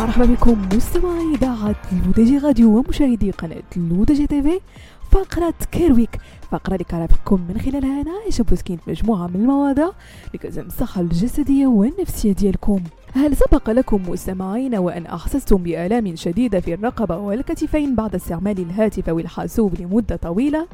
مرحبا بكم مستمعي إذاعة لودجي راديو ومشاهدي قناة لودجي تي في فقرة Care Week فقرة اللي كنعرفكم من خلالها أنا عايشة بوسكين في مجموعة من المواضيع كتهم الصحة الجسدية والنفسية ديالكم هل سبق لكم مستمعين وأن أحسستم بآلام شديدة في الرقبة والكتفين بعد استعمال الهاتف والحاسوب لمدة طويلة؟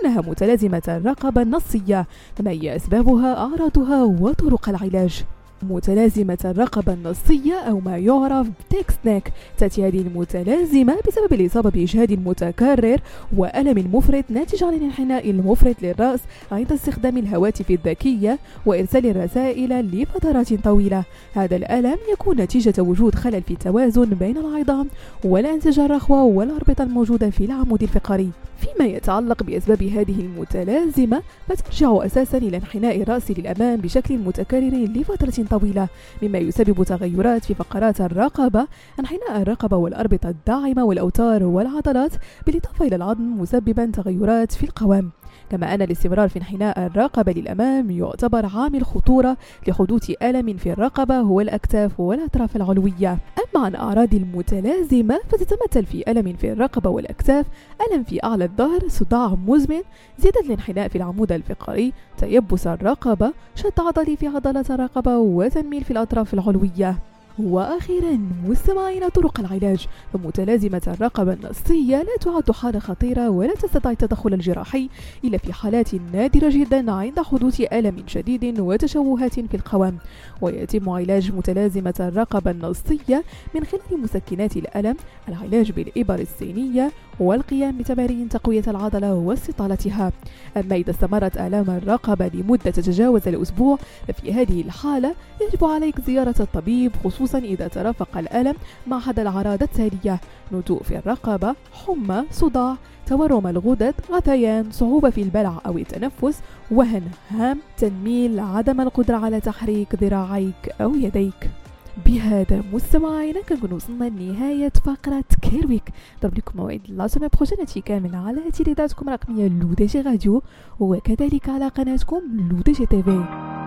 إنها متلازمة الرقبة النصية فما هي أسبابها أعراضها وطرق العلاج؟ متلازمة الرقبة النصية أو ما يعرف بتكس نيك تأتي هذه المتلازمة بسبب الإصابة بإجهاد متكرر وألم مفرط ناتج عن الانحناء المفرط للرأس عند استخدام الهواتف الذكية وإرسال الرسائل لفترات طويلة. هذا الألم يكون نتيجة وجود خلل في التوازن بين العظام والأنسجة الرخوة والأربطة الموجودة في العمود الفقري. فيما يتعلق بأسباب هذه المتلازمة فترجع أساسا إلى انحناء الرأس للأمام بشكل متكرر لفترة طويلة مما يسبب تغيرات في فقرات الرقبة أنحناء الرقبة والأربطة الداعمة والأوتار والعضلات بالإضافة إلى العظم مسببا تغيرات في القوام. كما أن الاستمرار في انحناء الرقبة للأمام يعتبر عامل خطورة لحدوث ألم في الرقبة هو الأكتاف والأطراف العلوية. أما عن أعراض المتلازمة فتتمثل في ألم في الرقبة والأكتاف ألم في أعلى الظهر صداع مزمن زيادة الانحناء في العمود الفقري تيبس الرقبة شد عضلي في عضلات الرقبة وتنميل في الأطراف العلوية. وأخيرا مستمعين طرق العلاج فمتلازمة الرقبه النصيه لا تعد حالة خطيرة ولا تستطيع التدخل الجراحي إلا في حالات نادرة جدا عند حدوث ألم شديد وتشوهات في القوام. ويتم علاج متلازمة الرقبه النصيه من خلال مسكنات الألم العلاج بالإبر السينية والقيام بتمارين تقوية العضلة واستطالتها. أما إذا استمرت آلام الرقبة لمدة تتجاوز الأسبوع ففي هذه الحالة يجب عليك زيارة الطبيب خصوصا خصوصا إذا ترافق الألم مع أحد الأعراض التالية نتوء في الرقبة حمى صداع. تورم الغدد غثيان صعوبة في البلع أو التنفس وهن هام تنميل عدم القدرة على تحريك ذراعيك أو يديك. بهذا مستمعينا كنكون وصلنا لنهاية فقرة Care Week نضرب لكم موعد la semaine prochaine كامل على راديوهاتكم الرقمية لو دي جي راديو وكذلك على قناتكم لو دي جي تي في